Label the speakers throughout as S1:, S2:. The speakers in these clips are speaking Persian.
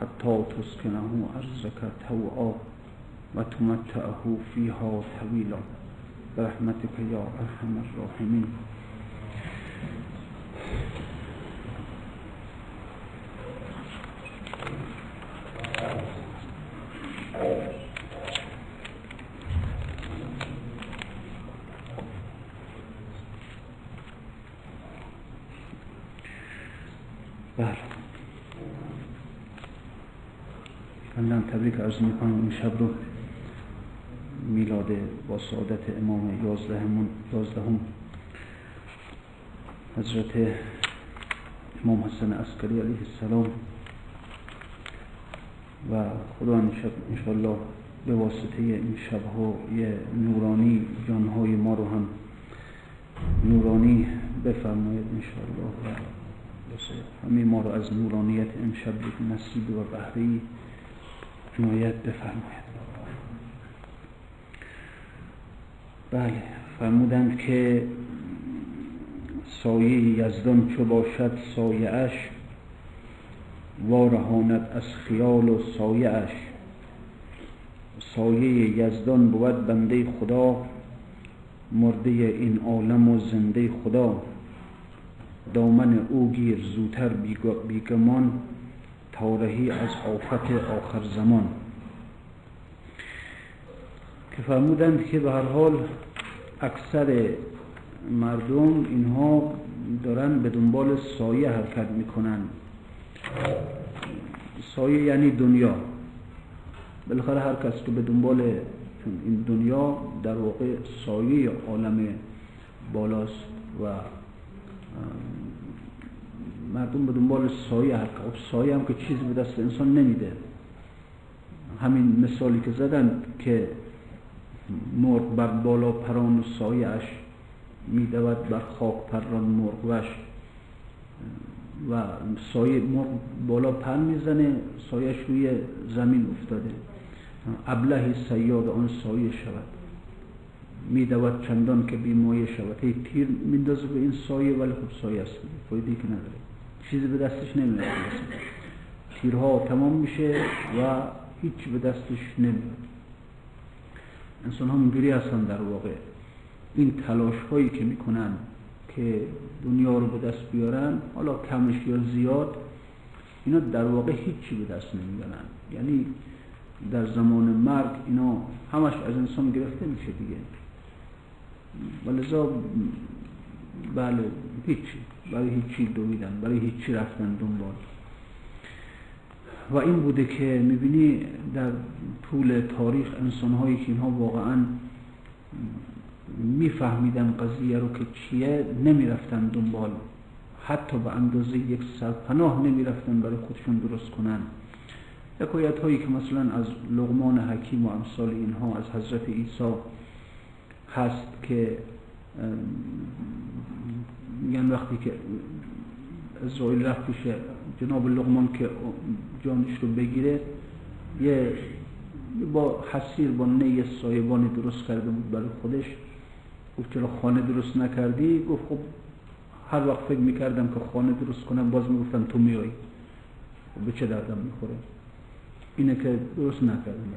S1: حتى تسكنه أرزك توعا وتمتعه فيها طويلا. برحمتك يا أرحم الراحمين. بله من تبریک عرض می‌کنم. این شب رو میلاد با سعادت امام یازدهم یازدهم حضرت امام حسن عسکری علیه السلام و خدا انشاءالله به واسطه این یه نورانی جانهای ما رو هم نورانی بفرماید انشاءالله و همه ما رو از نورانیت امشب نصیب و بهره عنایت بفرماید. بله فرمودند که سایه یزدان چو باشد سایه اش وارهاند از خیال و سایه اش سایه یزدان بود بنده خدا مرده این عالم و زنده خدا. دامن او گیر زودتر بیگمان تارهی از آفت آخر زمان. که فرمودند که به هر حال اکثر مردم اینها دارن به دنبال سایه حرکت می‌کنن. سایه یعنی دنیا. بالاخره هر کس که به دنبال این دنیا در واقع سایه عالم بالاست و مردم به دنبال سایه حرکت سایه هم که چیزی به دست انسان نمیده. همین مثالی که زدن که مرغ بر بالا پران و اش میدود بر خاک پران مرغ وش و سایه مرغ بالا پر می‌زنه سایش روی زمین افتاده. ابلهی سیاد آن سایه شود. میدود چندان که بیمایه شود. هی تیر میندازه به این سایه ولی خب سایه است. فایده که نداره. چیزی به دستش نمیاد. تیرها تمام میشه و هیچ به دستش نمیاد. انسان ها اینجوری هستن در واقع. این تلاش هایی که می‌کنن که دنیا رو به دست بیارن حالا کمش یا زیاد اینا در واقع هیچی به دست نمیارن یعنی در زمان مرگ اینا همش از انسان گرفته میشه دیگه. ولذا بله هیچی. برای هیچی دویدن برای هیچی رفتن دنبال. و این بوده که می‌بینی در طول تاریخ انسان هایی که اینها واقعا میفهمیدن قضیه رو که چیه نمی‌رفتن دنبال. حتی به اندازه یک سرپناه نمی‌رفتن برای خودشون درست کنن. حکایت هایی که مثلا از لغمان حکیم و امثال اینها از حضرت عیسی هست که میگن وقتی که اسرائیل رفت پیش جناب لغمان که جانش رو بگیره یه با حسیر با نی سایبانی درست کرده بود برای خودش گفت چرا خانه درست نکردی؟ گفت خب هر وقت فکر می‌کردم که خانه درست کنم باز می‌گفتم تو میایی خب به چه دردم می‌خوره؟ اینه که درست نکردم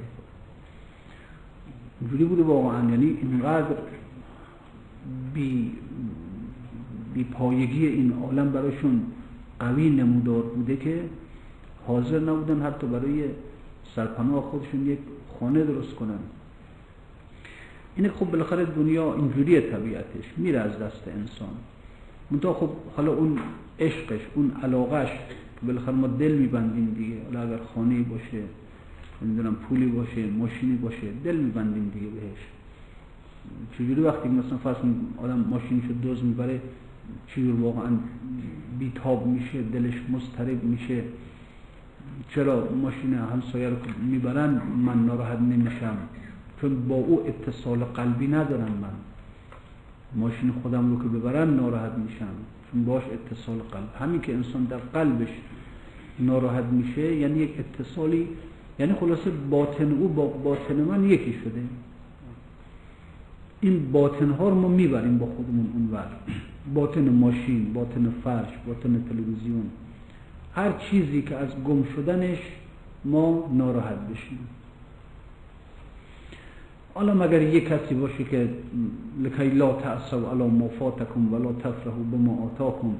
S1: اینجوری بوده واقعا. یعنی اینقدر بی بی پایگی این عالم براشون قوی نمودار بوده که حاضر نبودن حتی برای سرپناه خودشون یک خانه درست کنن. اینه خب بالاخره دنیا اینجوریه طبیعتش میره از دست انسان. منتها خب حالا اون عشقش اون علاقش بالاخره ما دل میبندیم دیگه. حالا اگر خانه باشه نمی‌دونم پولی باشه ماشینی باشه دل میبندیم دیگه بهش. چجوری وقتی مثلا فرض آدم ماشینشو دوز می‌بره چجور واقعا بیتاب میشه دلش مضطرب میشه. چرا ماشین همسایه رو می‌برن من ناراحت نمیشم؟ چون با او اتصال قلبی ندارم من. ماشین خودم رو که ببرن ناراحت میشم. چون باش اتصال قلب. همین که انسان در قلبش ناراحت میشه یعنی یک اتصالی یعنی خلاصه باطن او با باطن من یکی شده. این باطن ها رو ما می‌بریم با خودمون اونور. باطن ماشین باطن فرش باطن تلویزیون. هر چیزی که از گم شدنش ما ناراحت بشیم. حالا مگر یک کسی باشه که لکی لا تعصوا علی ما فاتکم ولا تفرحوا بما آتاکم.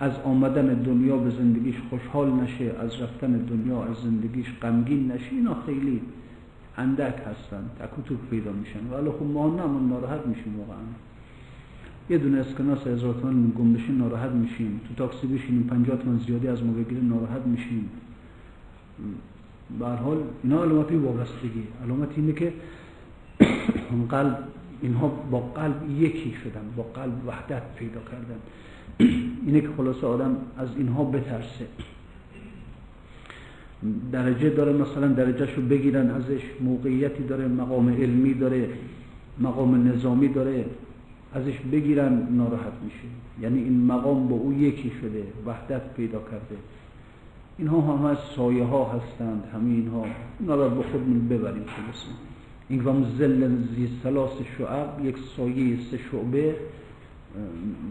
S1: از آمدن دنیا به زندگیش خوشحال نشه از رفتن دنیا از زندگیش غمگین نشه. اینا خیلی اندک هستن تک پیدا میشن. ولی خب ما نه ناراحت میشیم واقعا. یه دونه اسکناس هزار تومن گم بشین ناراحت میشیم. تو تاکسی بشینیم 50 تومن زیادی از ما بگیره ناراحت میشیم. به حال اینا علامتی وابستگی. علامت اینه که قلب اینها با قلب یکی شدن با قلب وحدت پیدا کردن. اینه که خلاصه آدم از اینها بترسه. درجه داره مثلا درجهش رو بگیرن ازش موقعیتی داره مقام علمی داره مقام نظامی داره. ازش بگیرن ناراحت میشه. یعنی این مقام با او یکی شده وحدت پیدا کرده. اینها هم از سایه ها هستند همین اینها. اینا رو به خودمون ببریم خلاصه این هم زل زی سلاس شعب یک سایه سه شعبه.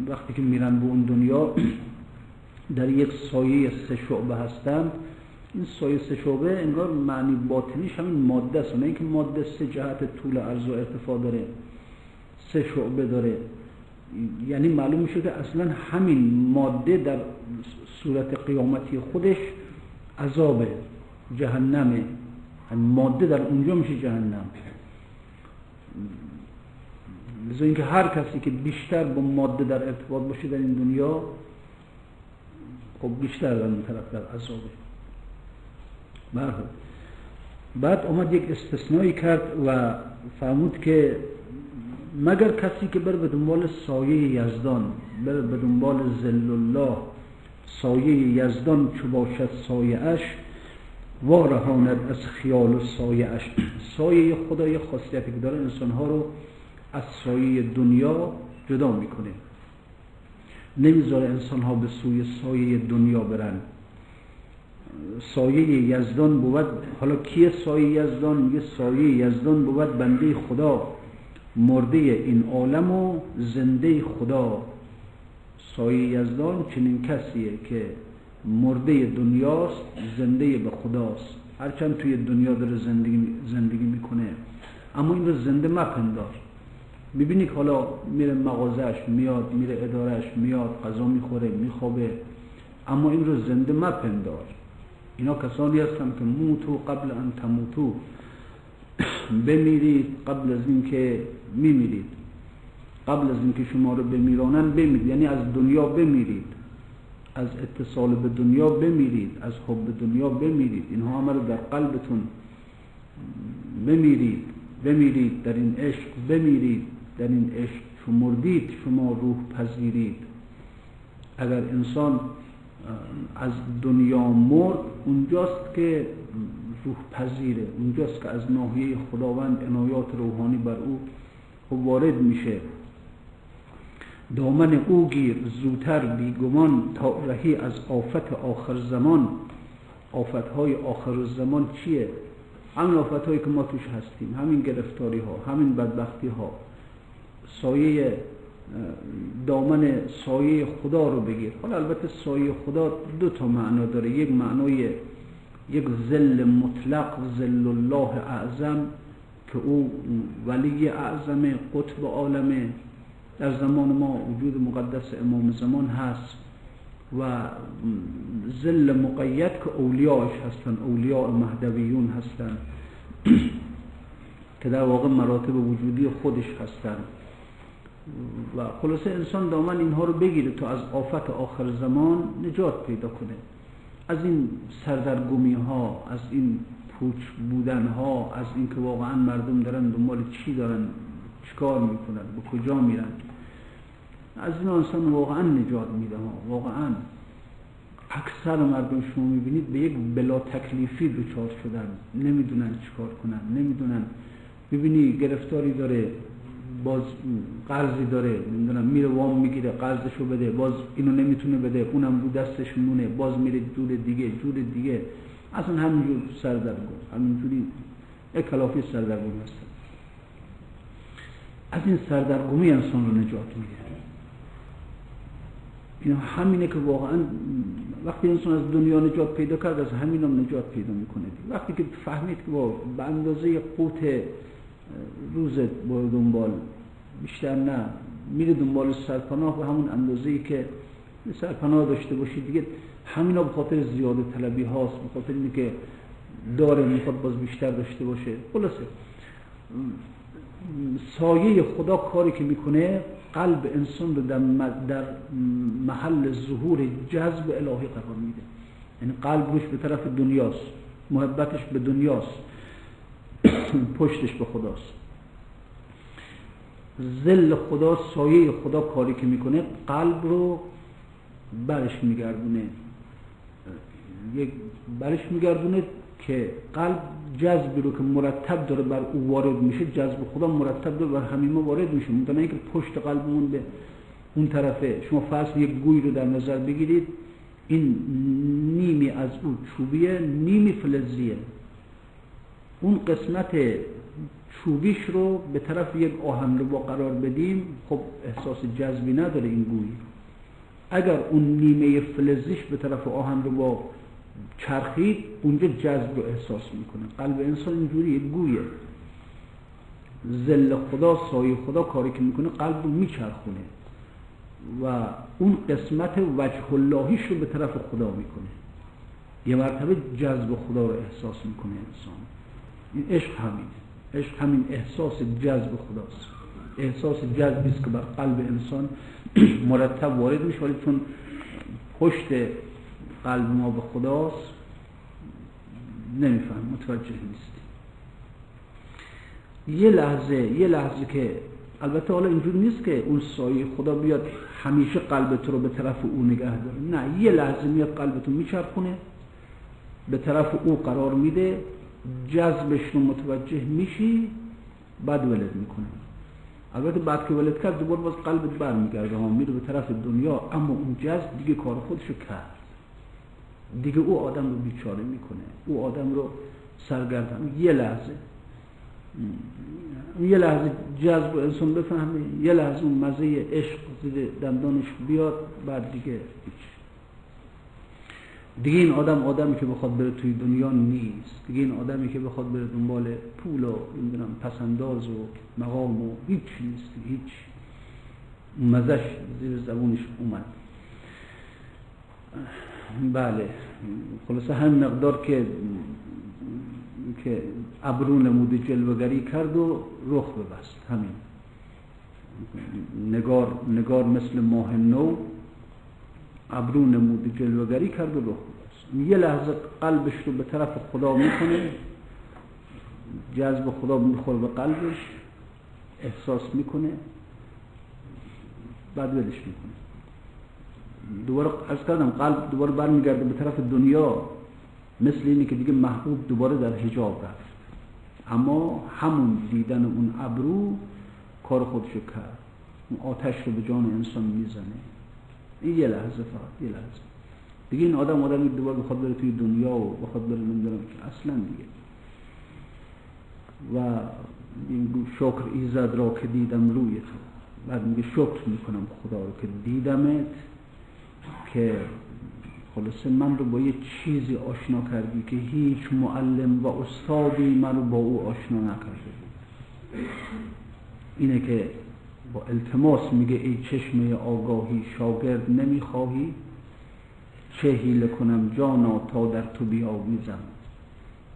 S1: وقتی که میرن به اون دنیا در یک سایه سه شعبه هستند. این سایه سه شعبه انگار معنی باطنیش همین ماده است. نه اینکه ماده سه جهت طول عرض و ارتفاع داره. سه شعبه داره. یعنی معلوم میشه که اصلا همین ماده در صورت قیامتی خودش عذاب جهنمه ماده در اونجا میشه جهنم. لذا اینکه هر کسی که بیشتر با ماده در ارتباط باشه در این دنیا خب بیشتر در اون طرف در عذابه برحال بعد اومد یک استثنایی کرد و فرمود که مگر کسی که بر به دنبال سایه یزدان بر به دنبال زل الله سایه یزدان چو باشد سایه اش وارهاند از خیال و سایه اش سایه خدای خاصیتی که داره انسانها رو از سایه دنیا جدا می‌کنه. نمی‌ذاره انسان ها به سوی سایه دنیا برن. سایه یزدان بود حالا کیه سایه یزدان؟ یه سایه یزدان بود بنده خدا. مرده این عالم و زنده خدا. سایه یزدان چنین کسیه که مرده دنیاست زنده به خداست. هرچند توی دنیا داره زندگی, زندگی می‌کنه. اما این رو زنده مپندار. می‌بینی که حالا میره مغازش میاد میره ادارش میاد غذا می‌خوره میخوابه. اما این رو زنده مپندار. اینا کسانی هستن که موتو قبل ان تموتو. بمیرید قبل از اینکه میمیرید. قبل از اینکه شما رو بمیرانن بمیرید. یعنی از دنیا بمیرید. از اتصال به دنیا بمیرید. از حب دنیا بمیرید. اینها همه رو در قلبتون بمیرید. بمیرید. در این عشق بمیرید. در این عشق چون مردید. شما روح پذیرید. اگر انسان از دنیا مرد اونجاست که روح پذیره. اونجاست که از ناحیه خداوند عنایات روحانی بر او وارد میشه. دامن او گیر زودتر بیگمان تا رهی از آفت آخر زمان. آفت های آخر زمان چیه؟ همین آفت هایی که ما توش هستیم همین گرفتاری ها همین بدبختی ها سایه دامن سایه خدا رو بگیر. حالا البته سایه خدا دو تا معنا داره. یک معنای یک زل مطلق زل الله اعظم. که او ولی اعظم قطب عالمه در زمان ما وجود مقدس امام زمان هست و زل مقید که اولیاش هستن اولیاء مهدویون هستن. که در واقع مراتب وجودی خودش هستن. و خلاصه انسان دامن اینها رو بگیره تا از آفت آخر زمان نجات پیدا کنه. از این سردرگمی ها از این پوچ بودن ها از اینکه واقعا مردم دارن دنبال چی دارن چیکار می‌کنن به کجا میرن؟ از این انسان واقعا نجات میده ها واقعا. اکثر مردم شما می‌بینید به یک بلا تکلیفی دچار شدن نمی‌دونن چیکار کنن نمی‌دونن. می‌بینی گرفتاری داره باز قرضی داره نمی‌دونم میره وام می‌گیره قرضشو بده باز اینو نمی‌تونه بده اونم رو دستش مونه باز میره جور دیگه جور دیگه. اصلا همینجور سردرگم همینجوری یک کلافی سردرگم هست از این سردرگمی انسان رو نجات میده. این همینه که واقعا وقتی انسان از دنیا نجات پیدا کرد از همین هم نجات پیدا می‌کنه. وقتی که فهمید که با به اندازه قوت روزت با دنبال بیشتر نه میره دنبال سرپناه به همون اندازه که سرپناه داشته باشید. دیگه همینا به خاطر زیاده طلبی هاست به خاطر اینه که داره می‌خواد باز بیشتر داشته باشه. خلاصه. سایه خدا کاری که می‌کنه قلب انسان رو در محل ظهور جذب الهی قرار میده. یعنی قلب روش به طرف دنیاست. محبتش به دنیاست. پشتش به خداست. زل خدا سایه خدا کاری که می‌کنه قلب رو برش میگردونه. یک برش میگردونه که قلب جذبی رو که مرتب داره بر او وارد میشه جذب خدا مرتب داره بر همین ما وارد میشه. ممکنه اینکه پشت قلبمون به اون طرفه. شما فرض یک گوی رو در نظر بگیرید. این نیمی از او چوبیه نیمی فلزیه. اون قسمت چوبیش رو به طرف یک با قرار بدیم. خب احساس جذبی نداره این گوی. اگر اون نیمه فلزیش به طرف آهن رو با چرخید اونجا جذب رو احساس می‌کنه. قلب انسان اینجوری گویه. زل خدا سایه خدا کاری که می‌کنه قلب رو میچرخونه. و اون قسمت وجه اللهیش رو به طرف خدا می‌کنه. یه مرتبه جذب خدا رو احساس می‌کنه انسان. این عشق همینه عشق همین احساس جذب خداست. احساس جذبی است که بر قلب انسان مرتب وارد میشه. ولی چون پشت قلب ما به خداست نمیفهم متوجه نیست یه لحظه یه لحظه که البته حالا اینجور نیست که اون سایه خدا بیاد همیشه قلبت رو به طرف او نگه داره. نه یه لحظه میاد قلبتو میچرخونه به طرف او قرار میده جذبش رو متوجه میشی بعد ولد می‌کنه. البته بعد که ولد کرد دوباره باز قلبت برمیگرده ها میره به طرف دنیا اما اون جذب دیگه کار خودشو کرد. دیگه او آدم رو بیچاره می‌کنه. او آدم رو سرگردن یه لحظه. یه لحظه جذب و انسان بفهمه یه لحظه اون مزه عشق زیر دندانش بیاد بعد دیگه هیچ. دیگه این آدم آدمی که بخواد بره توی دنیا نیست. دیگه این آدمی که بخواد بره دنبال پول و نمی‌دونم پسنداز و مقام و هیچ نیست. هیچ. مزش زیر زبونش اومد. بله. خلاصه هم مقدار که که ابرو نمود جلوگری کرد و رخ ببست. همین. نگار, نگار مثل ماه نو. ابرو نمود جلوگری کرد و رخ یه لحظه قلبش رو به طرف خدا می‌کنه. جذب خدا می‌خوره به قلبش. احساس می‌کنه. بعد ولش می‌کنه. دوباره از کردم قلب دوباره برمیگرده به طرف دنیا. مثل اینه که دیگه محبوب دوباره در حجاب رفت. اما همون دیدن اون ابرو کار خودشو کرد. اون آتش رو به جان انسان می‌زنه. این یه لحظه فقط یه لحظه. دیگه این آدم آدمی دوباره بخواد بره توی دنیا و بخواد بره نمی‌دونم اصلا دیگه. و این شکر ایزد را که دیدم روی تو. بعد میگه شکر می‌کنم خدا رو که دیدمت که خلاصه من رو با یه چیزی آشنا کردی که هیچ معلم و استادی من رو با او آشنا نکرده بود. اینه که با التماس میگه ای چشمه آگاهی شاگرد نمی‌خواهی؟ چه حیله کنم جانا تا در تو بیاویزم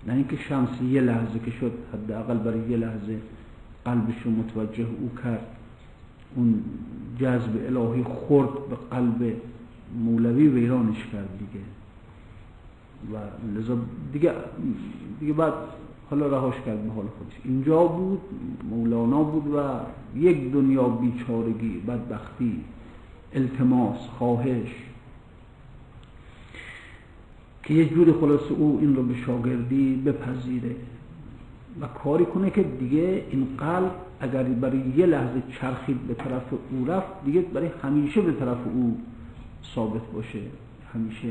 S1: نه اینکه شمس یه لحظه که شد حداقل برای یه لحظه قلبش رو متوجه او کرد. اون جذب الهی خورد به قلب مولوی ویرانش کرد دیگه. و لذا دیگه دیگه بعد حالا رهاش کرد به حال خودش. اینجا بود مولانا بود و یک دنیا بیچارگی بدبختی التماس خواهش. که یه جوری خلاص او این رو به شاگردی بپذیره. و کاری کنه که دیگه این قلب اگر برای یه لحظه چرخید به طرف او رفت دیگه برای همیشه به طرف او ثابت باشه. همیشه.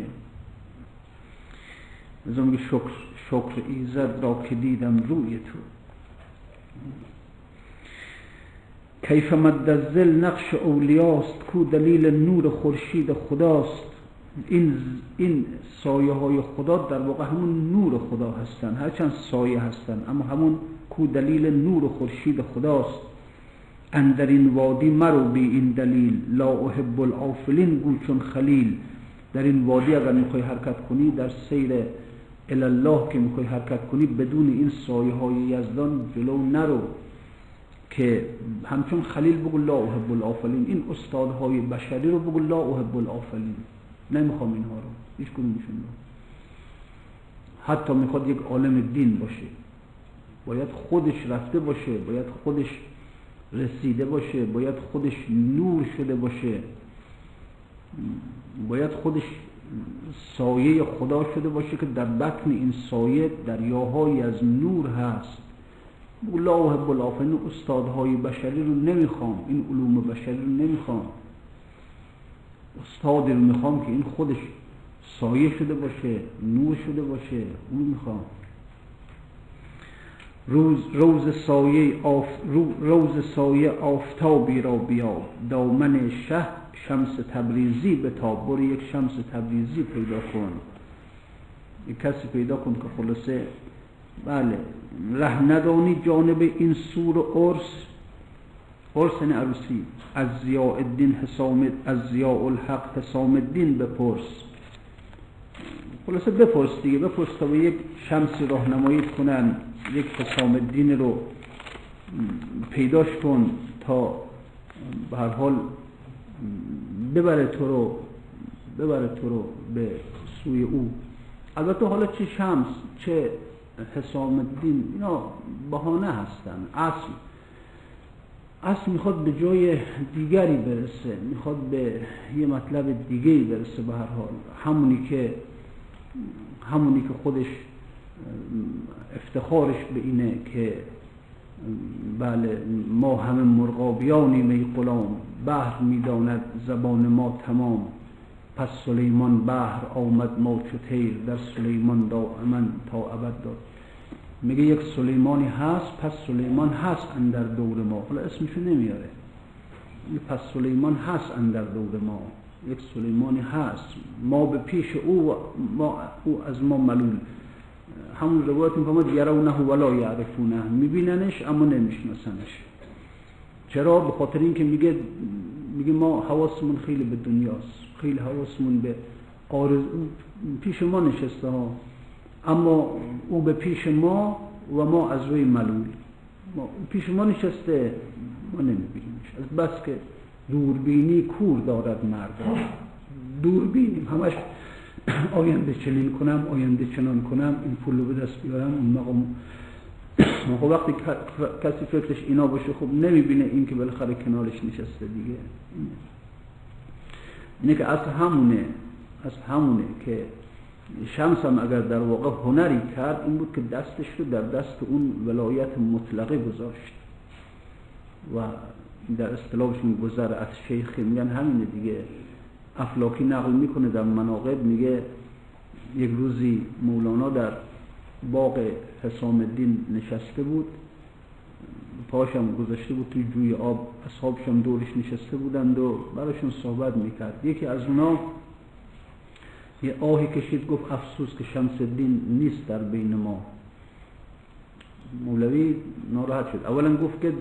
S1: مثلا میگه شکر شکر ایزد را که دیدم روی تو. کیف مد زل نقش اولیاست کو دلیل نور خورشید خداست. این این سایه های خدا در واقع همون نور خدا هستن. هرچند سایه هستن اما همون کو دلیل نور خورشید خداست. اندر این وادی مرو بی این دلیل. لا احب الافلین گو چون خلیل. در این وادی اگر می‌خوای حرکت کنی در سیر الله که می‌خوای حرکت کنی بدون این سایه های یزدان جلو نرو که همچون خلیل بگو لا احب الافلین این استادهای بشری رو بگو لا احب الافلین نمی‌خوام اینها رو. هیچ کدومشون رو. حتی می‌خواد یک عالم دین باشه. باید خودش رفته باشه باید خودش رسیده باشه باید خودش نور شده باشه. باید خودش سایه خدا شده باشه که در بطن این سایه دریاهایی از نور هست. الله بلافن استادهای بشری رو نمی‌خوام این علوم بشری رو نمی‌خوام. استادی رو می‌خوام که این خودش سایه شده باشه نور شده باشه اون می‌خوام. روز روز سایه آف روز سایه آفتابی را بیاب دامن شه شمس تبریزی به برو یک شمس تبریزی پیدا کن. یک کسی پیدا کن که خلاصه بله ره ندانی جانب این سور عرس. عرس عروسی. از زیاء الدین حسام از زیاء الحق حسام الدین بپرس. خلاصه بپرس دیگه بپرس تا به یک شمسی راهنمایی کنن یک حسام الدین رو پیداش کن تا به هر حال ببره تو رو ببره تو رو به سوی او. البته حالا چه شمس چه حسام الدین اینا بهانه هستن. اصل اصل می‌خواد به جای دیگری برسه می‌خواد به یه مطلب دیگه برسه به هر حال. همونی که همونی که خودش افتخارش به اینه که بله ما همه مرغابیانیم ای غلام. بحر می‌داند زبان ما تمام. پس سلیمان بحر آمد ما چو تیر در سلیمان دائما تا ابد داد. میگه یک سلیمانی هست پس سلیمان هست اندر دور ما. حالا اسمشو نمیاره. پس سلیمان هست اندر دور ما. یک سلیمانی هست. ما به پیش او ما او از ما ملول همون روایت می‌فهمد یرونه ولا یعرفونه. میبیننش اما نمیشناسنش. چرا؟ به خاطر اینکه میگه میگه ما حواسمون خیلی به دنیاست. خیلی حواسمون به آرز پیش ما نشسته ها. اما او به پیش ما و ما از روی ملول ما پیش ما نشسته ما نمیبینیمش. از بس که دوربینی کور دارد مرد دوربینیم. همش آینده چنین کنم آینده چنان کنم این پول رو به دست بیارم اون مقام خب وقتی کسی فکرش اینا باشه خب نمی‌بینه این که بالاخره کنارش نشسته دیگه. اینه. که اصل همونه اصل همونه که شمس هم اگر در واقع هنری کرد این بود که دستش رو در دست اون ولایت مطلقه گذاشت. و در اصطلاحشون گذر از شیخ میگن همینه دیگه. افلاکی نقل می‌کنه در مناقب میگه یک روزی مولانا در باغ حسام الدین نشسته بود پاشم گذاشته بود توی جوی آب اصحابشم دورش نشسته بودند و براشون صحبت می‌کرد. یکی از اونا یه آهی کشید گفت افسوس که شمس الدین نیست در بین ما. مولوی ناراحت شد. اولا گفت که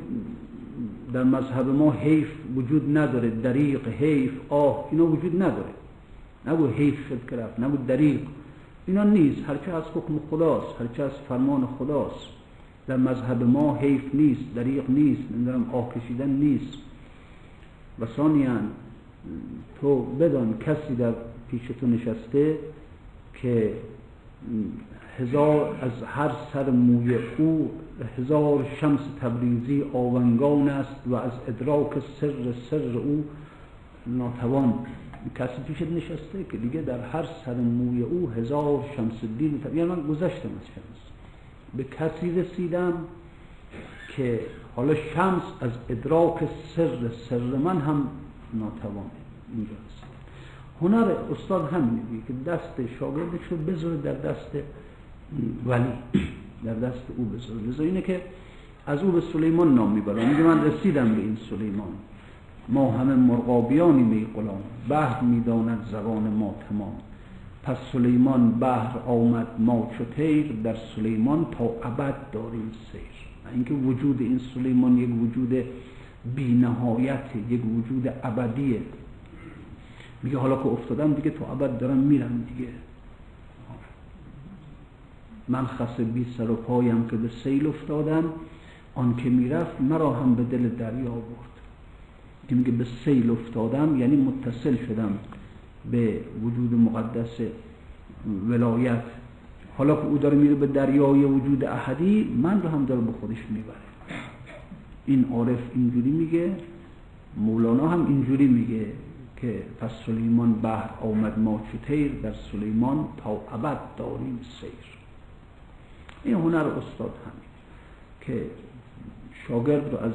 S1: در مذهب ما حیف وجود نداره دریق حیف آه اینا وجود نداره. نگو حیف شد رفت نگو دریق. اینا نیست هرچه از حکم خداست هرچه از فرمان خداست. در مذهب ما حیف نیست دریق نیست نمی‌دونم آه کشیدن نیست. و ثانیان تو بدان کسی در پیش تو نشسته که هزار از هر سر موی او هزار شمس تبریزی آونگان است و از ادراک سر سر او ناتوان. کسی پیشت نشسته که دیگه در هر سر موی او هزار شمس دین یعنی من گذشتم از شمس. به کسی رسیدم که حالا شمس از ادراک سر سر من هم ناتوانه اینجا هنر استاد همینه که دست شاگردش رو بذاره در دست ولی در دست او بذاره لذا اینه که از او به سلیمان نام می‌برم. میگه من رسیدم به این سلیمان. ما همه مرغابیانی می بحر می‌داند زبان ما تمام. پس سلیمان بحر آمد ما چو تیر در سلیمان تا ابد داریم سیر. اینکه وجود این سلیمان یک وجود بینهایت یک وجود ابدیه. میگه حالا که افتادم دیگه تو ابد دارم میرم دیگه. من خس بی سر و پایم که به سیل افتادم آن که می‌رفت مرا هم به دل دریا برد که میگه به سیل افتادم یعنی متصل شدم به وجود مقدس ولایت. حالا که او داره میره به دریای وجود احدی من رو هم داره به خودش می‌بره. این عارف اینجوری میگه مولانا هم اینجوری میگه که پس سلیمان بحر آمد ما تیر در سلیمان تا ابد داریم سیر. این هنر استاد همین که شاگرد رو از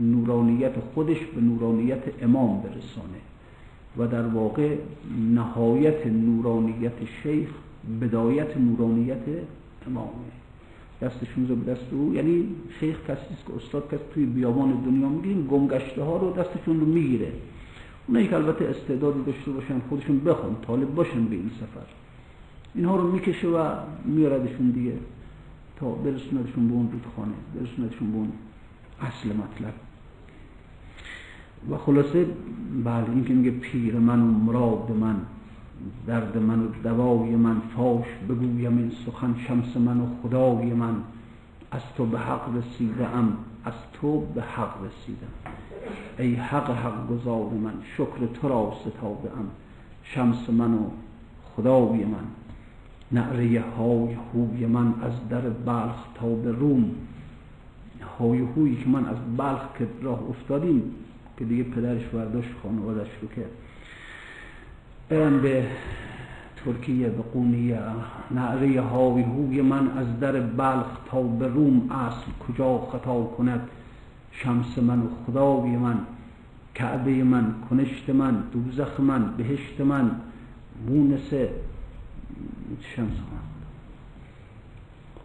S1: نورانیت خودش به نورانیت امام برسانه و در واقع نهایت نورانیت شیخ بدایت نورانیت امامه. دستشون رو به دست او. یعنی شیخ کسی که استاد کسی توی بیابان دنیا می‌گیریم گمگشته ها رو دستشون رو می‌گیره. اونایی که البته استعدادی داشته باشن خودشون بخون طالب باشن به این سفر. اینها رو می‌کشه و میاردشون دیگه. تا برسوندشون به اون رودخانه برسوندشون به اون اصل مطلب. و خلاصه بله این که میگه پیر من و مراد من درد من و دوای من فاش بگویم این سخن شمس من و خدای من. از تو به حق رسیده ام از تو به حق رسیدم. ای حق حق گذار من شکر تو را ستاده ام. شمس من و خدای من. نعره های خوی من از در بلخ تا به روم. های هویی که من از بلخ که راه افتادیم که دیگه پدرش برداشت خانوادش رو کرد برم به ترکیه به قونیه. نعره های هوی من از در بلخ تا به روم. اصل کجا خطا کند؟ شمس من و خدای من کعبه من کنشت من دوزخ من بهشت من مونس شمس من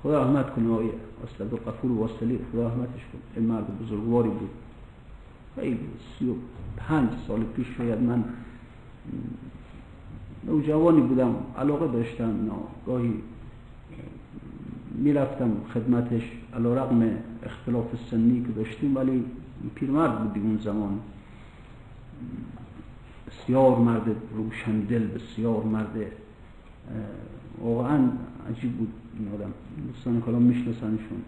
S1: خدا رحمت کنه آقای استاد قفور واصلی خدا رحمتش کنه. این مرد بزرگواری بود. خیلی سی و پنج سال پیش شاید من نوجوانی بودم. علاقه داشتم. گاهی می‌رفتم خدمتش علا رقم اختلاف سنی که داشتیم. ولی پیرمرد بودیم اون زمان. بسیار مرد روشندل بسیار مرد واقعا عجیب بود این آدم. دوستان کلام میشناسنشون.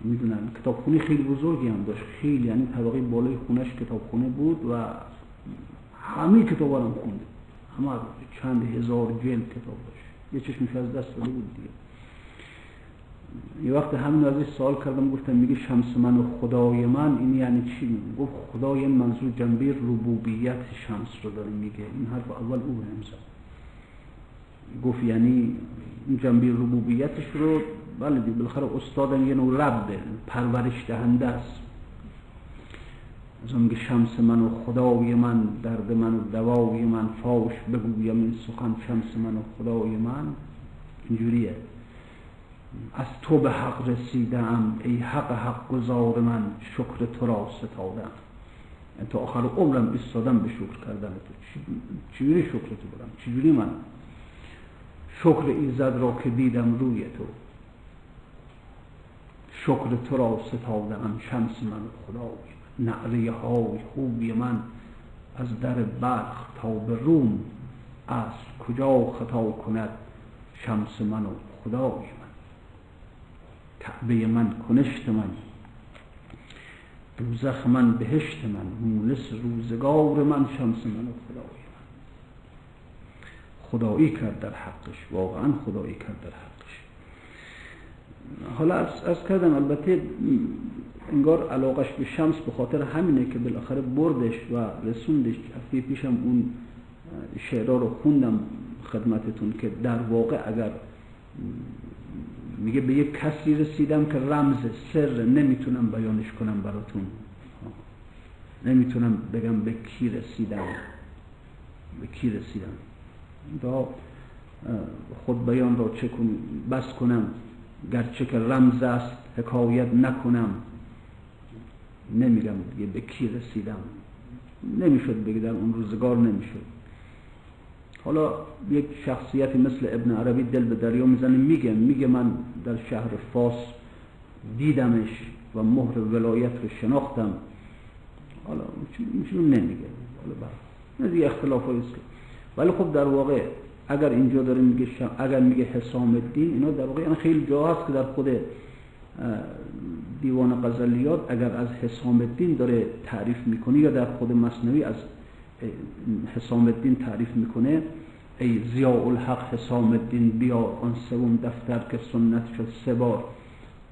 S1: می‌دونن. کتابخونه خیلی بزرگی هم داشت. خیلی یعنی طبقه بالای خونش کتابخونه بود و همه کتاب هم خونده. همه چند هزار جلد کتاب داشت. یه چشمش از دست داده بود دیگه. یه وقت همین ازش سوال کردم گفتم میگه شمس من و خدای من این یعنی چی؟ گفت خدای منظور جنبه ربوبیت شمس رو داره میگه. این حرف اول او امضا گفت یعنی جنبه ربوبیتش رو بله دی بالاخره استادم یه نوع ربه پرورش دهنده است. از میگه شمس من و خدای من درد من و دوای من فاش بگویم این سخن شمس من و خدای من. اینجوریه. از تو به حق رسیدم ای حق حق گذار من شکر تو را ستادم. یعنی تا آخر عمرم ایستادم به شکر کردن تو. چجوری شکر تو برم؟ چجوری من؟ شکر ایزد را که دیدم روی تو. شکر تو را ستادم شمس من خدای نعره های خوبی من از در بلخ تا به روم. اصل کجا خطا کند شمس من و خدای من؟ کعبه من کنشت من. دوزخ من بهشت من. مونس روزگار من شمس من و خدای خدایی کرد در حقش. واقعا خدایی کرد در حقش. حالا از, کردم البته انگار علاقش به شمس به خاطر همینه که بالاخره بردش و رسوندش. هفته پیشم اون شعرها رو خوندم خدمتتون که در واقع اگر میگه به یک کسی رسیدم که رمز سر نمی‌تونم بیانش کنم براتون. نمی‌تونم بگم به کی رسیدم. به کی رسیدم. دا خود بیان را چه بس کنم. گرچه که رمز است حکایت نکنم. نمیگم دیگه به کی رسیدم. نمی‌شد بگه در اون روزگار نمی‌شد. حالا یک شخصیتی مثل ابن عربی دل به دریا می‌زنه میگه میگه من در شهر فاس دیدمش و مهر ولایت رو شناختم. حالا میشون نمیگه. حالا دیگه اختلاف است ولی خب در واقع اگر اینجا داره میگه اگر میگه حسام الدین اینا در واقع یعنی خیلی جا هست که در خود دیوان غزلیات اگر از حسام الدین داره تعریف می‌کنه یا در خود مصنوی از حسام الدین تعریف می‌کنه ای زیاء الحق حسام الدین بیا آن سوم دفتر که سنت شد سه بار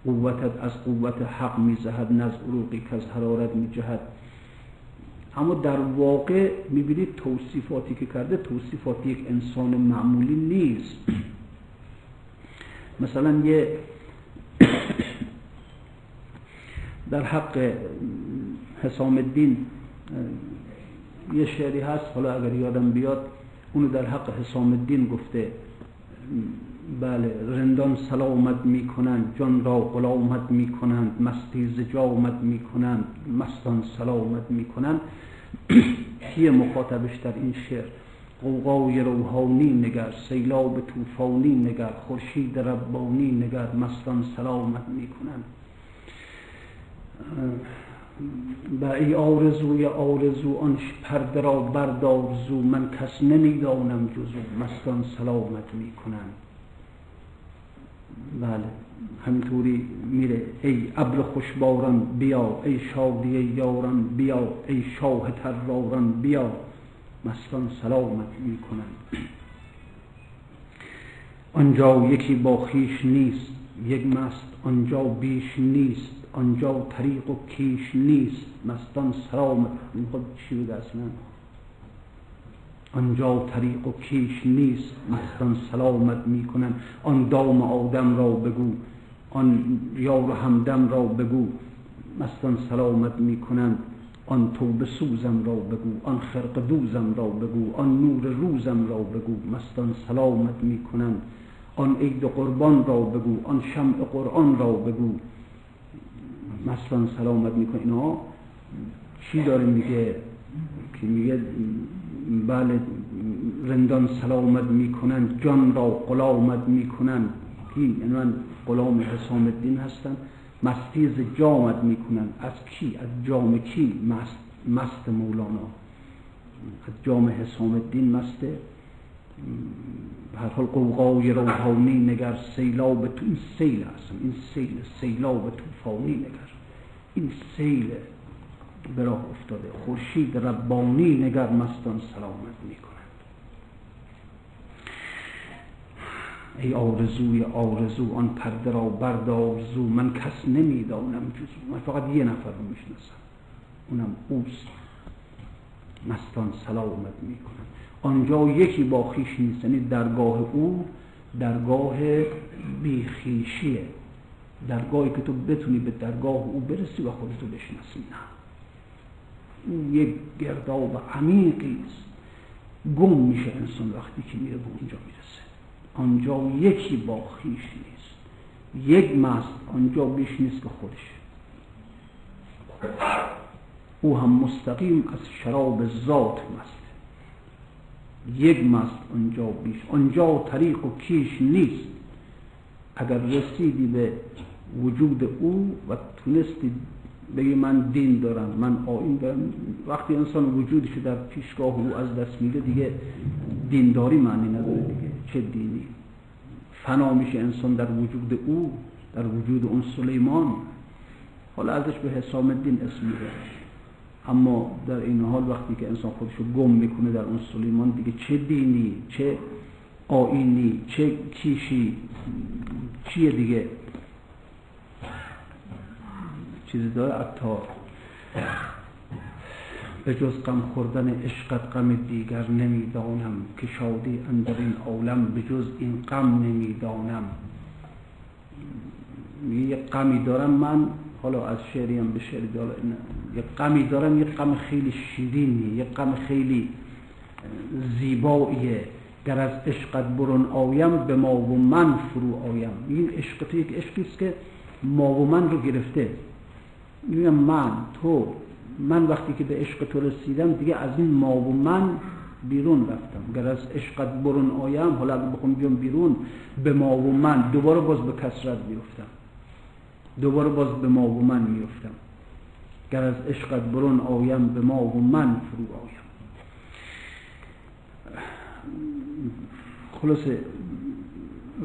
S1: قوتت از قوت حق میزهد نز عروقی که از حرارت میجهد. اما در واقع می‌بینید توصیفاتی که کرده توصیفات یک انسان معمولی نیست. مثلا یه در حق حسام الدین یه شعری هست حالا اگر یادم بیاد اونو در حق حسام الدین گفته. بله رندان سلامت می‌کنند جان را غلامت می‌کنند مستی زجامت می‌کنند مستان سلامت می‌کنند. کیه مخاطبش در این شعر؟ قوقای روحانی نگر سیلاب توفانی نگر خورشید ربانی نگر مستان سلامت می‌کنند. به ای آرزوی آرزو آن پرده را بردار زو من کس نمی‌دانم جزو مستان سلامت می‌کنند. بله. همینطوری میره. ای ابر خوشباران بیا. ای شادی یاران بیا. ای شاه تراران بیا. مستان سلامت می‌کنند آنجا یکی با خیش نیست. یک مست آنجا بیش نیست. آنجا طریق و کیش نیست. مستان سلامت. خود چی بگه آنجا طریق و کیش نیست مستان سلامت می‌کنن آن دام آدم را بگو آن یار و همدم را بگو. مستان سلامت می‌کنند آن توبه سوزم را بگو آن خرق دوزم را بگو آن نور روزم را بگو. مستان سلامت می‌کنند آن عید قربان را بگو آن شمع قرآن را بگو. مستان سلامت می‌کنه اینا چی داره میگه؟ که میگه بله رندان سلامت می‌کنن جان را غلامت می‌کنن کی؟ یعنی من غلام حسام الدین هستم مستی جامت می‌کنن از کی؟ از جام کی؟ مست مست مولانا. از جام حسام الدین مسته هر حال قوقای روحانی نگر سیلاب تو این سیل هستم. این سیل سیلاب توفانی نگر. این سیل به راه افتاده. خورشید ربانی نگر مستان سلامت می‌کنند ای آرزوی آرزو آن پرده را بردار زو من کس نمی‌دانم جزو من فقط یه نفر رو می‌شناسم. اونم اوست. مستان سلامت می‌کنند آنجا یکی با خیش نیست. یعنی درگاه او درگاه بیخیشیه. درگاهی که تو بتونی به درگاه او برسی و خودتو بشناسی. نه. یک گرداب عمیقی است. گم میشه انسان وقتی که میره به اونجا می‌رسه. آنجا یکی با خیش نیست. یک مست آنجا بیش نیست که خودش. او هم مستقیم از شراب ذات مست. یک مست آنجا بیش. آنجا طریق و کیش نیست. اگر رسیدی به وجود او و تونستی بگی من دین دارم من آین دارم. وقتی انسان وجودش در پیشگاه او از دست میده دیگه دینداری معنی نداره دیگه. چه دینی؟ فنا میشه انسان در وجود او در وجود اون سلیمان. حالا ازش به حسام الدین اسم میده. اما در این حال وقتی که انسان خودش رو گم می‌کنه در اون سلیمان دیگه چه دینی؟ چه آینی چه کیشی؟ چیه دیگه؟ چیزی داره عطار به جز غم خوردن عشقت غم دیگر نمی‌دانم که شادی اندر این عالم به جز این غم نمی‌دانم. یه غمی دارم من حالا از شعری هم به شعری یه غمی دارم یه غم خیلی شیرینی یه غم خیلی زیباییه. گر از عشقت برون آیم به ما و من فرو آیم. این عشق تو یک عشقی است که ما و من رو گرفته. میگم من تو. من وقتی که به عشق تو رسیدم دیگه از این ما و من بیرون رفتم. گر از عشقت برون آیم حالا بخوام بیام بیرون به ما و من دوباره باز به کسرت بیفتم دوباره باز به ما و من میفتم گر از عشقت برون آیم به ما و من فرو آیم. خلاصه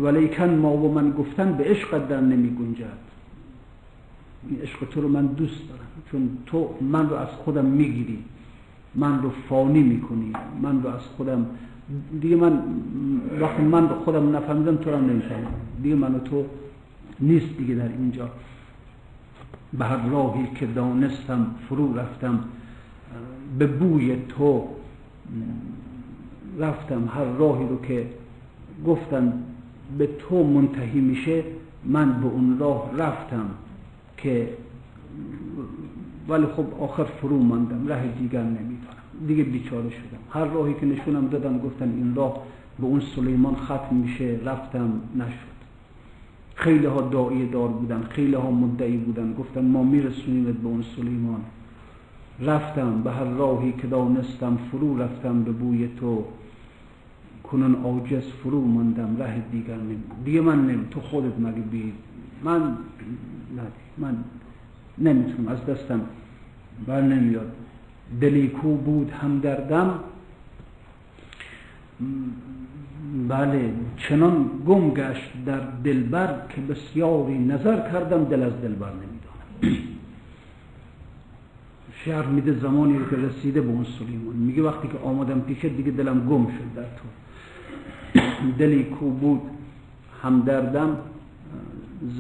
S1: ولیکن ما و من گفتن به عشقت در نمی گنجد این عشق تو رو من دوست دارم. چون تو من رو از خودم می‌گیری. من رو فانی می‌کنی. من رو از خودم دیگه من وقتی من رو خودم نفهمیدم تو رو نمی‌فهمم. دیگه من و تو نیست دیگه در اینجا. به هر راهی که دانستم فرو رفتم به بوی تو رفتم. هر راهی رو که گفتن به تو منتهی میشه من به اون راه رفتم. که ولی خب آخر فرو ماندم راه دیگر نمیدارم دیگه بیچاره شدم. هر راهی که نشونم دادم گفتن این راه به اون سلیمان ختم میشه رفتم نشد. خیلی ها داعی دار بودن خیلی ها مدعی بودن. گفتن ما میرسونیمت به اون سلیمان. رفتم به هر راهی که دانستم فرو رفتم به بوی تو. کنون عاجز فرو ماندم ره دیگر نمی دیگه من نمی تو خودت مگه من نه من نمی‌تونم از دستم بر نمیاد. دلی کو بود هم دردم بله چنان گم گشت در دلبر که بسیاری نظر کردم دل از دلبر نمی‌دانم. شعر میده زمانی رو که رسیده به اون سلیمان. میگه وقتی که آمدم پیشت دیگه دلم گم شد در تو. دلی کو بود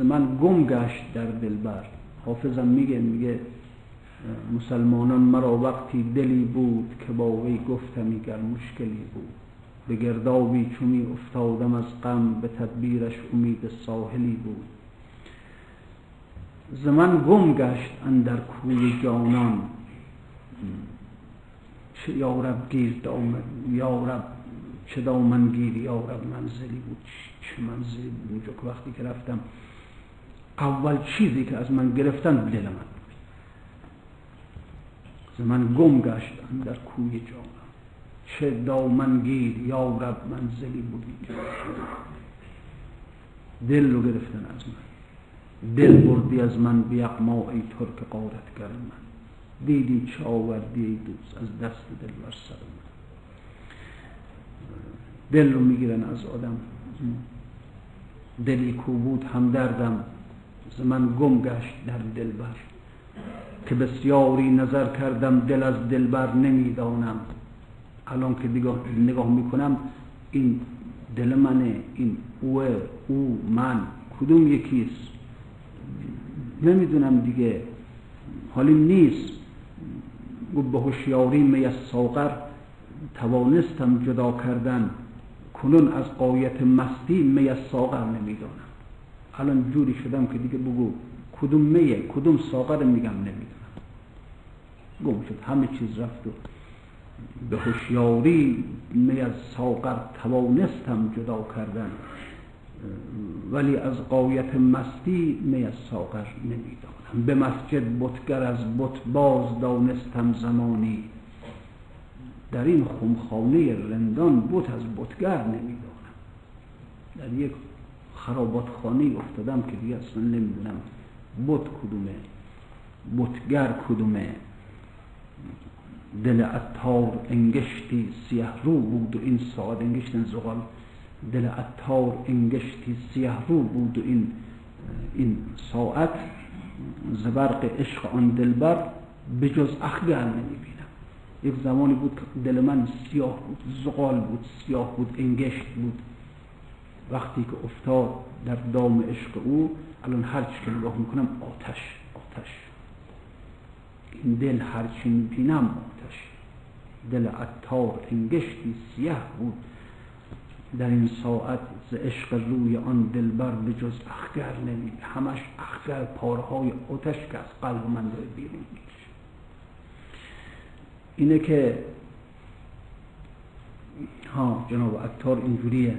S1: من گم گشت در دلبر. حافظم میگه میگه مسلمانان مرا وقتی دلی بود که با وی گفتمی گر مشکلی بود. به گردابی چومی افتادم از غم به تدبیرش امید ساحلی بود. زمن گم گشت اندر کوی جانان. چه یارب گیر دامن یارب چه دامن گیر یارب منزلی بود. چه منزلی بود. اونجا وقتی که رفتم اول چیزی که از من گرفتن دل من زمن گم گشت در کوی جانان چه دامنگیر یا رب منزلی بودی دل رو گرفتن از من. دل بردی از من بیقما ای ترک قارتگر من. دیدی چه آوردی ای دوست از دست دل بر سر من. دل رو می‌گیرن از آدم. دلی کو بود هم دردم ز گم گشت در دلبر که بسیاری نظر کردم دل از دلبر نمی‌دانم. الان که نگاه, نگاه می‌کنم این دل منه این اوه او من کدوم یکیست؟ نمی‌دونم دیگه. حالیم نیست. گفت به هوشیاری می از ساغر توانستم جدا کردن. کنون از قایت مستی می از ساغر نمی‌دانم. الان جوری شدم که دیگه بگو کدوم میه کدوم ساغر میگم نمی‌دونم. گم شد همه چیز رفت و به هوشیاری می از ساغر توانستم جدا کردن. ولی از قایت مستی می از ساغر نمی‌دانم. به مسجد بتگر از بت باز دانستم زمانی. در این خمخانه رندان بت از بتگر نمی‌دانم. در یک خرابات خانه افتادم که دیگه اصلا نمی‌دونم بت کدومه بتگر کدومه. دل عطار انگشتی سیه رو بود و این ساعت انگشت زغال. دل عطار انگشتی سیه رو بود و این این ساعت زبرق عشق آن دلبر به جز اخگر نمی‌بینم. یک زمانی بود که دل من سیاه بود زغال بود سیاه بود انگشت بود. وقتی که افتاد در دام عشق او الان هر چی که نگاه می‌کنم آتش آتش. این دل هرچی می‌بینم آتش. دل عطار انگشتی سیه بود. در این ساعت ز عشق روی آن دلبر به جز اخگر نمی همش اخگر پارهای آتش که از قلب من داره بیرون می‌کشه. اینه که ها جناب عطار اینجوریه.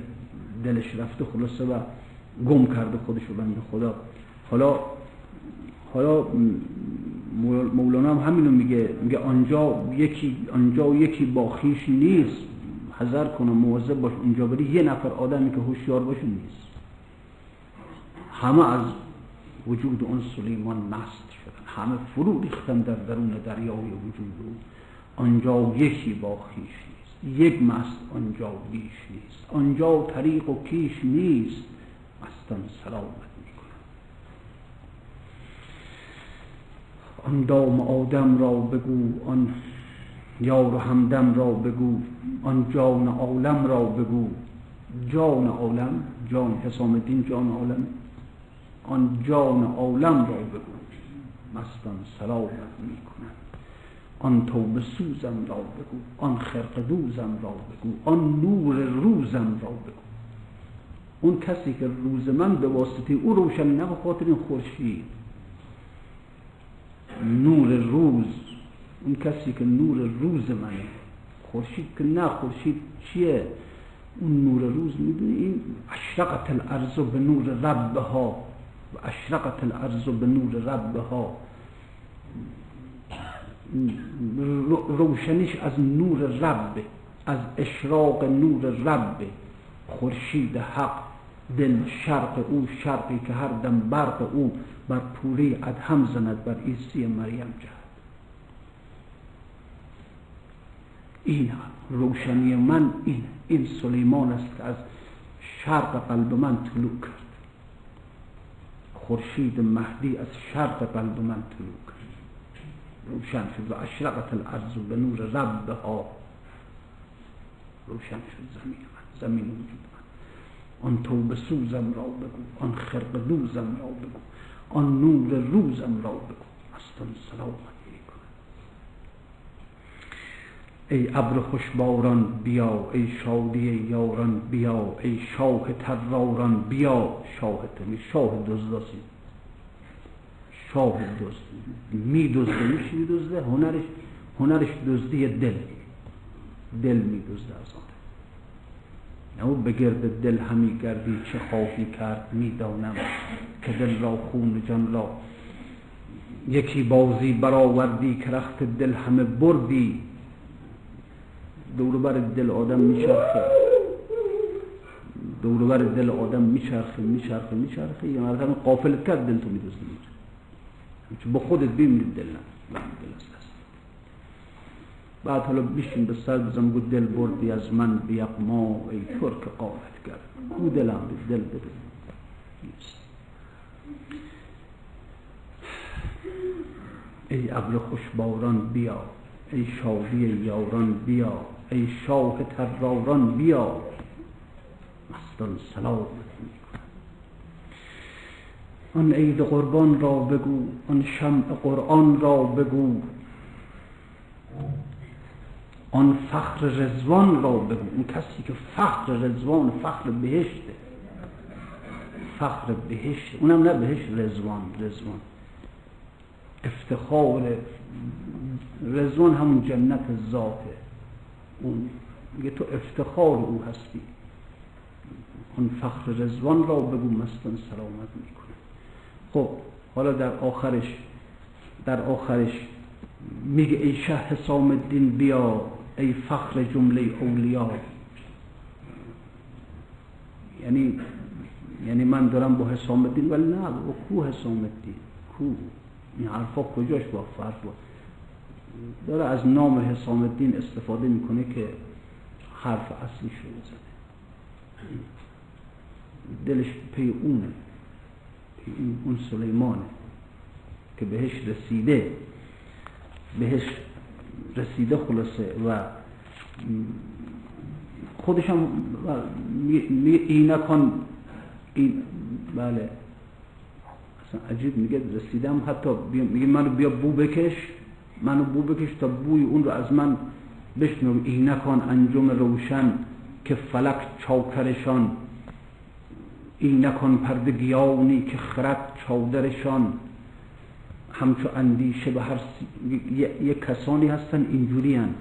S1: دلش رفته خلاصه و گم کرده خودش رو بنده خدا. حالا حالا مولانا هم همینو میگه میگه آنجا یکی آنجا یکی با خیش نیست. حذر کنه مواظب باش اونجا بری. یه نفر آدمی که هوشیار باشه نیست. همه از وجود اون سلیمان مست شدن. همه فرو ریختن در درون دریای وجود او. آنجا یکی با خیش یک مست آنجا بیش نیست. آنجا طریق و کیش نیست. مستان سلامت آن دام آدم را بگو آن یار و همدم را بگو آن جان عالم را بگو. جان عالم جان حسام الدین جان عالم. آن جان عالم را بگو. مستان سلامت می کنند آن توبه سوزم را بگو آن خرق دوزم را بگو آن نور روزم را بگو. اون کسی که روز من به واسطه او روشنی نه خاطر این خورشید. نور روز اون کسی که نور روز منه. خورشید که نه خورشید چیه؟ اون نور روز می‌دونی؟ این اشرقت الارض به نور ربها. و اشرقت الارض به نور ربها. روشنیش از نور رب از اشراق نور رب. خورشید حق دل شرق او شرقی که هر دم برق او. بر پوره ادهم زند بر عیسی مریم جهد. این روشنی من این این سلیمان است که از شرق قلب من طلوع کرد. خورشید مهدی از شرق قلب من طلوع روشن شد و اشرقت الارض به نور ربها. روشن شد زمین من زمین وجود من. آن توبه سوزم را بگو آن خرق دوزم را بگو آن نور روزم را بگو. مستان سلامت ای ابر خوشباران بیا. ای شادی یاران بیا. ای شاه تراران بیا. شاه تمی شاه دزداسی شاه دزد می دزده میشی دزده؟ هنرش هنرش دزدی دل. دل می دزده از آن. او به دل همی گردی چه خواهی کرد می‌دانم که دل را خون جان را. یکی بازی برآوردی که رخت دل همه بردی. دوربر دل آدم میچرخه. دوربر دل آدم میچرخه میچرخه میچرخه. یا مرتبه قافل کرد دل تو میدوزه چون با خودت بمیرید دل نه دل است. بعد حالا بیشین به سر بزن گو دل بردی از من بیقما ای ترک قالت کرد گو دلم به دل بده. ای ابر خوشباران بیا. ای شادی یاران بیا. ای شاه تراران بیا. مستان سلام. آن عید قربان را بگو آن شمع قرآن را بگو. آن فخر رزوان را بگو. اون کسی که فخر رزوان فخر بهشته فخر بهشت. اونم نه بهشت رزوان رزوان افتخار رزوان همون جنت ذاته اون میگه تو افتخار او هستی. اون فخر رزوان را بگو مستن سلامت می‌کنه. خب حالا در آخرش در آخرش میگه ای شه حسام الدین بیا ای فخر جمله اولیا. یعنی یعنی من دارم با حسام الدین ولی نه با کو حسام الدین کو؟ این حرفا کجاش با فرق با داره از نام حسام الدین استفاده می‌کنه که حرف اصلی شو بزنه. دلش پی اونه. پی اون سلیمانه که بهش رسیده. بهش رسیده خلاصه و خودش هم می نکن این بله. اصلا عجیب میگه رسیدم حتی میگه منو بیا بو بکش. منو بو بکش تا بوی اون رو از من بشنو اینکان انجام روشن که فلک چاکرشان اینکان پردگیانی که خرد چادرشان. همچو اندیشه به هر یه کسانی هستن اینجوری هن.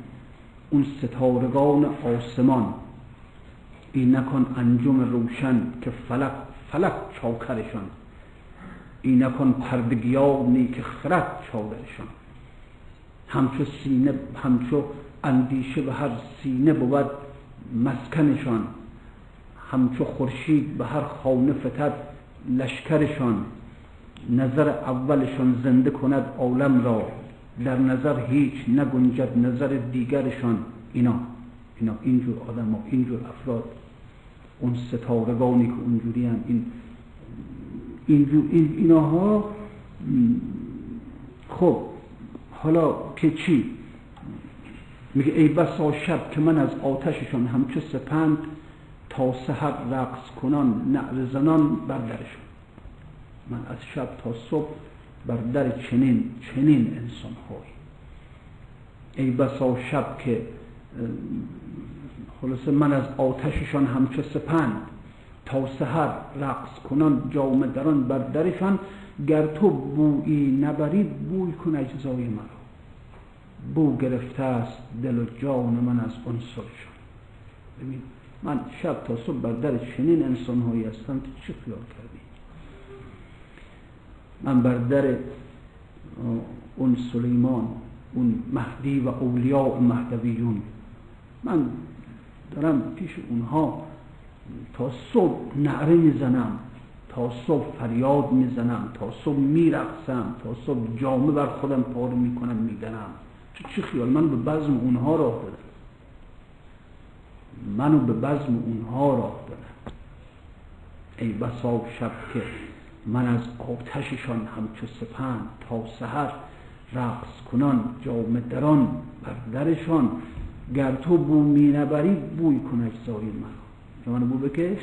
S1: اون ستارگان آسمان. این نکن انجام روشن که فلک فلک چاکرشان. این نکن پردگیانی که خرد چادرشان. همچو سینه همچو اندیشه به هر سینه بود مسکنشان. همچو خورشید به هر خانه فتد لشکرشان نظر اولشان زنده کند عالم را. در نظر هیچ نگنجد نظر دیگرشان. اینا اینا اینجور آدم ها اینجور افراد. اون ستارگانی که اونجوری هم این اینجور این ایناها خب حالا که چی؟ میگه ای بسا شب که من از آتششان همچو سپند تا سحر رقص کنان نعر زنان بر درشون من از شب تا صبح بر در چنین چنین انسان هایی ای بسا شب که خلاصه من از آتششان همچو سپند تا سحر رقص کنان جامه دران بر درشان گر تو بویی نبری بوی کن اجزای مرا. بو گرفته است دل و جان من از عنصرشان ببین من شب تا صبح بر در چنین انسان هایی هستم که چه خیال کردی؟ من بر در اون سلیمان اون مهدی و اولیاء مهدویون. من دارم پیش اونها تا صبح نعره می‌زنم تا صبح فریاد می‌زنم تا صبح میرقصم تا صبح جامه بر خودم پار می‌کنم میدنم. چه خیال؟ من به بزم اونها راه دادم. منو به بزم اونها راه دادم ای بسا شب که من از آتششان همچو سپند تا سحر رقص کنان جامه دران بر درشان گر تو بو می نبری بوی کن اجزای که من بو بکش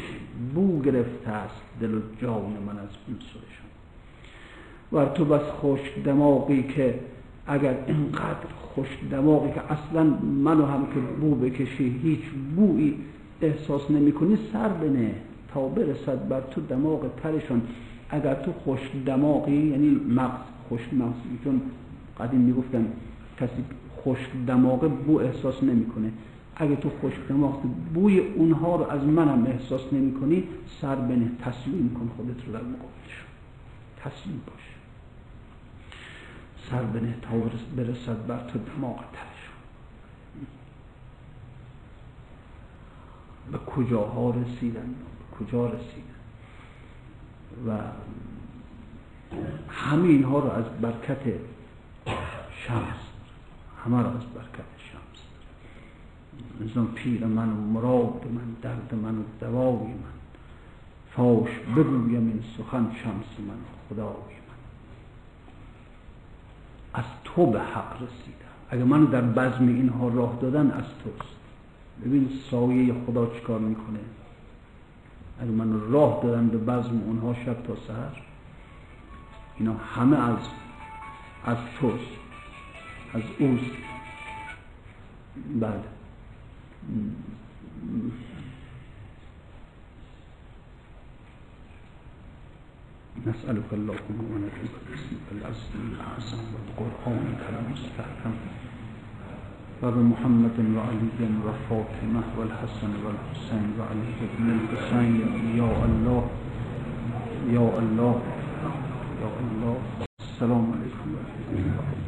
S1: بو گرفته است دل و جان من از اون سرشان. ور تو بس خوش دماغی که اگر اینقدر خوش دماغی که اصلا منو هم که بو بکشی هیچ بویی احساس نمی کنی سر بنه تا برسد بر تو دماغ ترشان اگر تو خوش دماغی یعنی مغز خوش مغز چون قدیم می‌گفتن کسی خوش دماغه بو احساس نمی‌کنه. اگه تو خوش دماغ بوی اونها رو از منم احساس نمی کنی سر بنه. تسلیم کن خودت رو در مقابلشون. تسلیم باش. سر بنه تا برسد بر تو دماغ ترشون به کجاها رسیدن؟ به کجا رسیدن؟ و همه اینها رو از برکت شمس همه رو از برکت شمس. نظام پیر من و مراد من درد من و دوای من. فاش بگویم این سخن شمس من خدای من. از تو به حق رسیدم. اگر من در بزم اینها راه دادن از توست. ببین سایه خدا چکار می‌کنه؟ اگر من راه دادن به بزم اونها شب تا سهر اینا همه از از توست. از اوست. بله. نسألك اللهم ونبيك باسمك العظيم الأعظم والقرآنك المستحكم وبمحمد وعلي وفاطمة والحسن والحسين وعلي بن الحسين. يا الله يا الله يا الله. السلام عليكم ورحمة الله.